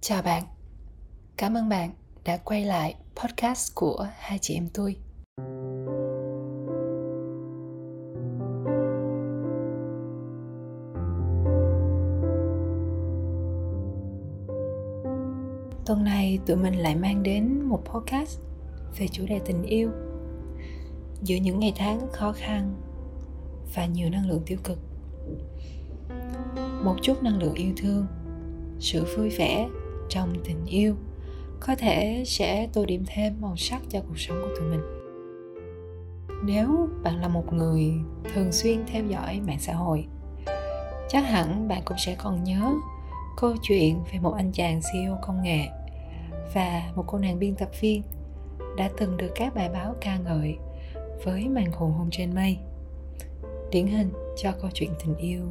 Chào bạn, cảm ơn bạn đã quay lại podcast của hai chị em tôi. Tuần này tụi mình lại mang đến một podcast về chủ đề tình yêu. Giữa những ngày tháng khó khăn và nhiều năng lượng tiêu cực. Một chút năng lượng yêu thương, sự vui vẻ trong tình yêu, có thể sẽ tô điểm thêm màu sắc cho cuộc sống của tụi mình. Nếu bạn là một người thường xuyên theo dõi mạng xã hội, chắc hẳn bạn cũng sẽ còn nhớ câu chuyện về một anh chàng CEO công nghệ và một cô nàng biên tập viên đã từng được các bài báo ca ngợi với màn hồn hôn trên mây. Điển hình cho câu chuyện tình yêu,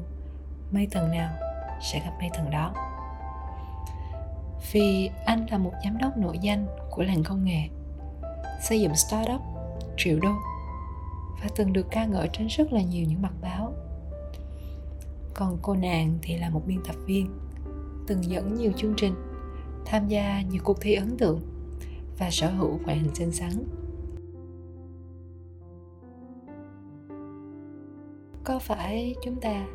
mây tầng nào sẽ gặp mây tầng đó vì anh là một giám đốc nổi danh của làng công nghệ, xây dựng startup triệu đô và từng được ca ngợi trên rất là nhiều những mặt báo. Còn cô nàng thì là một biên tập viên, từng dẫn nhiều chương trình, tham gia nhiều cuộc thi ấn tượng và sở hữu ngoại hình xinh xắn. Có phải chúng ta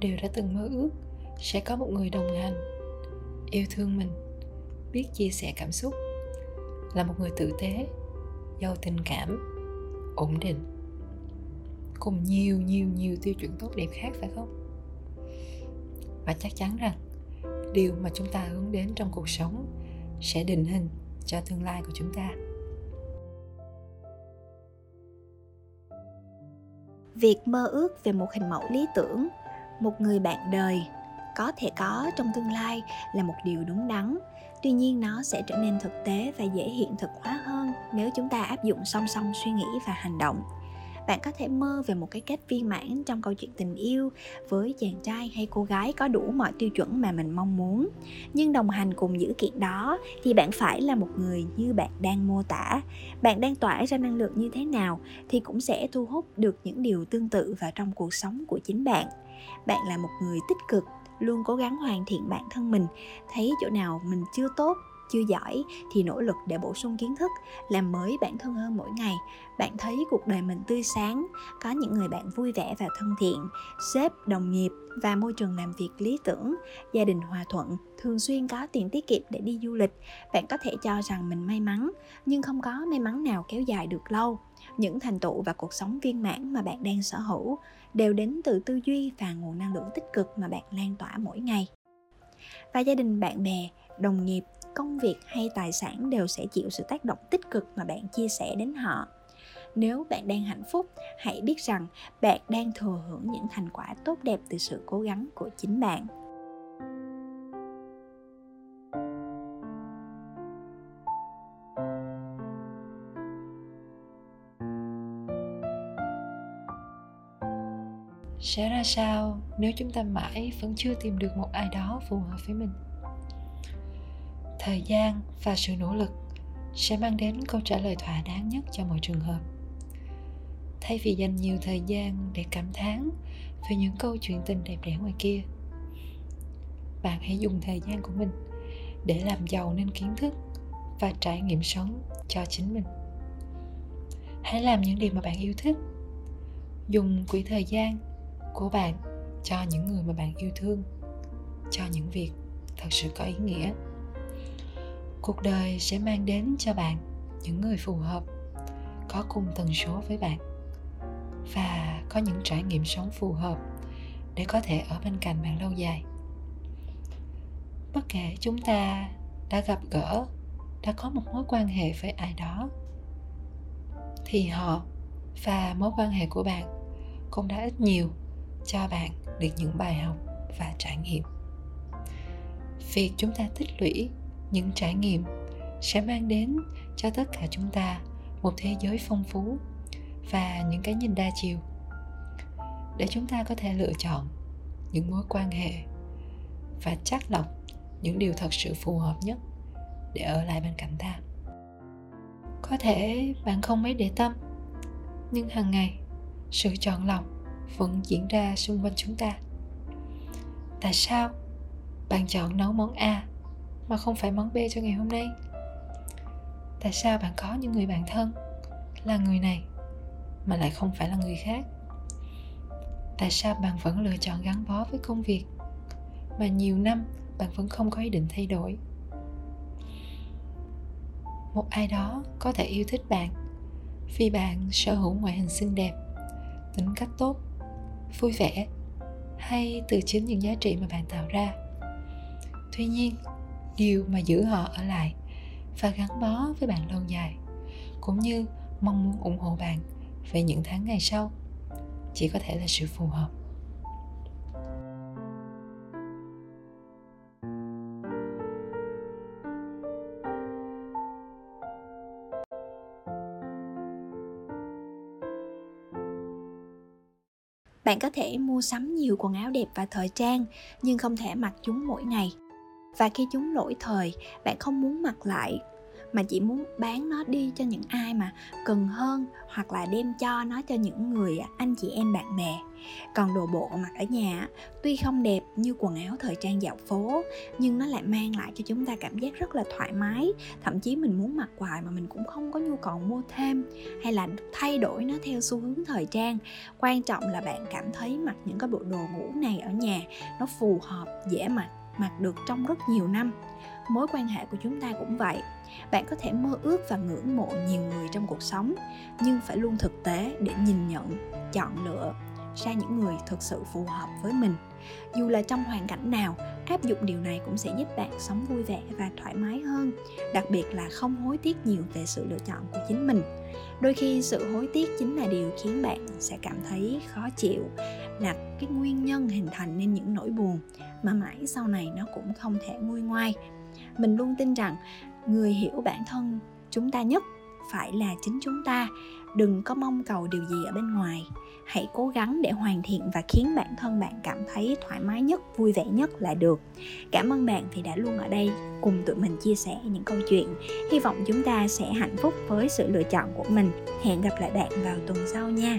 đều đã từng mơ ước sẽ có một người đồng hành yêu thương mình? Biết chia sẻ cảm xúc, là một người tử tế, giàu tình cảm, ổn định, cùng nhiều nhiều nhiều tiêu chuẩn tốt đẹp khác phải không? Và chắc chắn rằng, điều mà chúng ta hướng đến trong cuộc sống sẽ định hình cho tương lai của chúng ta. Việc mơ ước về một hình mẫu lý tưởng, một người bạn đời có thể có trong tương lai là một điều đúng đắn. Tuy nhiên nó sẽ trở nên thực tế và dễ hiện thực hóa hơn nếu chúng ta áp dụng song song suy nghĩ và hành động. Bạn có thể mơ về một cái kết viên mãn trong câu chuyện tình yêu với chàng trai hay cô gái có đủ mọi tiêu chuẩn mà mình mong muốn. Nhưng đồng hành cùng dữ kiện đó thì bạn phải là một người như bạn đang mô tả. Bạn đang tỏa ra năng lượng như thế nào thì cũng sẽ thu hút được những điều tương tự vào trong cuộc sống của chính bạn bạn là một người tích cực, luôn cố gắng hoàn thiện bản thân mình. Thấy chỗ nào mình chưa tốt, chưa giỏi thì nỗ lực để bổ sung kiến thức, làm mới bản thân hơn mỗi ngày. Bạn thấy cuộc đời mình tươi sáng, có những người bạn vui vẻ và thân thiện, sếp, đồng nghiệp và môi trường làm việc lý tưởng, gia đình hòa thuận, thường xuyên có tiền tiết kiệm để đi du lịch. Bạn có thể cho rằng mình may mắn, nhưng không có may mắn nào kéo dài được lâu. Những thành tựu và cuộc sống viên mãn mà bạn đang sở hữu đều đến từ tư duy và nguồn năng lượng tích cực mà bạn lan tỏa mỗi ngày. Và gia đình, bạn bè, đồng nghiệp, công việc hay tài sản đều sẽ chịu sự tác động tích cực mà bạn chia sẻ đến họ. Nếu bạn đang hạnh phúc, hãy biết rằng bạn đang thừa hưởng những thành quả tốt đẹp từ sự cố gắng của chính bạn. Sẽ ra sao nếu chúng ta mãi vẫn chưa tìm được một ai đó phù hợp với mình? Thời gian và sự nỗ lực sẽ mang đến câu trả lời thỏa đáng nhất cho mọi trường hợp. Thay vì dành nhiều thời gian để cảm thán về những câu chuyện tình đẹp đẽ ngoài kia, bạn hãy dùng thời gian của mình để làm giàu nên kiến thức và trải nghiệm sống cho chính mình. Hãy làm những điều mà bạn yêu thích. Dùng quỹ thời gian của bạn, cho những người mà bạn yêu thương, cho những việc thật sự có ý nghĩa. Cuộc đời sẽ mang đến cho bạn những người phù hợp, có cùng tần số với bạn và có những trải nghiệm sống phù hợp để có thể ở bên cạnh bạn lâu dài. Bất kể chúng ta đã gặp gỡ, đã có một mối quan hệ với ai đó, thì họ và mối quan hệ của bạn cũng đã ít nhiều cho bạn được những bài học và trải nghiệm. Việc chúng ta tích lũy những trải nghiệm sẽ mang đến cho tất cả chúng ta một thế giới phong phú và những cái nhìn đa chiều. Để chúng ta có thể lựa chọn những mối quan hệ và chắc lọc những điều thật sự phù hợp nhất để ở lại bên cạnh ta. Có thể bạn không mấy để tâm, nhưng hàng ngày sự chọn lọc vẫn diễn ra xung quanh chúng ta tại sao bạn chọn nấu món a mà không phải món B cho ngày hôm nay? Tại sao bạn có những người bạn thân là người này mà lại không phải là người khác? Tại sao bạn vẫn lựa chọn gắn bó với công việc mà nhiều năm bạn vẫn không có ý định thay đổi? Một ai đó có thể yêu thích bạn vì bạn sở hữu ngoại hình xinh đẹp, tính cách tốt, vui vẻ hay từ chính những giá trị mà bạn tạo ra. Tuy nhiên, điều mà giữ họ ở lại và gắn bó với bạn lâu dài, cũng như mong muốn ủng hộ bạn về những tháng ngày sau, chỉ có thể là sự phù hợp. Bạn có thể mua sắm nhiều quần áo đẹp và thời trang, nhưng không thể mặc chúng mỗi ngày. Và khi chúng lỗi thời, bạn không muốn mặc lại mà chỉ muốn bán nó đi cho những ai mà cần hơn hoặc là đem cho nó cho những người à, anh chị em, bạn bè. Còn đồ bộ mặc ở nhà à, tuy không đẹp như quần áo thời trang dạo phố, nhưng nó lại mang lại cho chúng ta cảm giác rất là thoải mái. Thậm chí mình muốn mặc hoài mà mình cũng không có nhu cầu mua thêm, hay là thay đổi nó theo xu hướng thời trang. Quan trọng là bạn cảm thấy mặc những cái bộ đồ ngủ này ở nhà nó phù hợp, dễ mặc mặc được trong rất nhiều năm. Mối quan hệ của chúng ta cũng vậy. Bạn có thể mơ ước và ngưỡng mộ nhiều người trong cuộc sống, nhưng phải luôn thực tế để nhìn nhận, chọn lựa ra những người thực sự phù hợp với mình. Dù là trong hoàn cảnh nào, áp dụng điều này cũng sẽ giúp bạn sống vui vẻ và thoải mái hơn, đặc biệt là không hối tiếc nhiều về sự lựa chọn của chính mình. Đôi khi sự hối tiếc chính là điều khiến bạn sẽ cảm thấy khó chịu là cái nguyên nhân hình thành nên những nỗi buồn mà mãi sau này nó cũng không thể nguôi ngoai. Mình luôn tin rằng người hiểu bản thân chúng ta nhất phải là chính chúng ta. Đừng có mong cầu điều gì ở bên ngoài. Hãy cố gắng để hoàn thiện và khiến bản thân bạn cảm thấy thoải mái nhất, vui vẻ nhất là được. Cảm ơn bạn vì đã luôn ở đây cùng tụi mình chia sẻ những câu chuyện. Hy vọng chúng ta sẽ hạnh phúc với sự lựa chọn của mình. Hẹn gặp lại bạn vào tuần sau nha.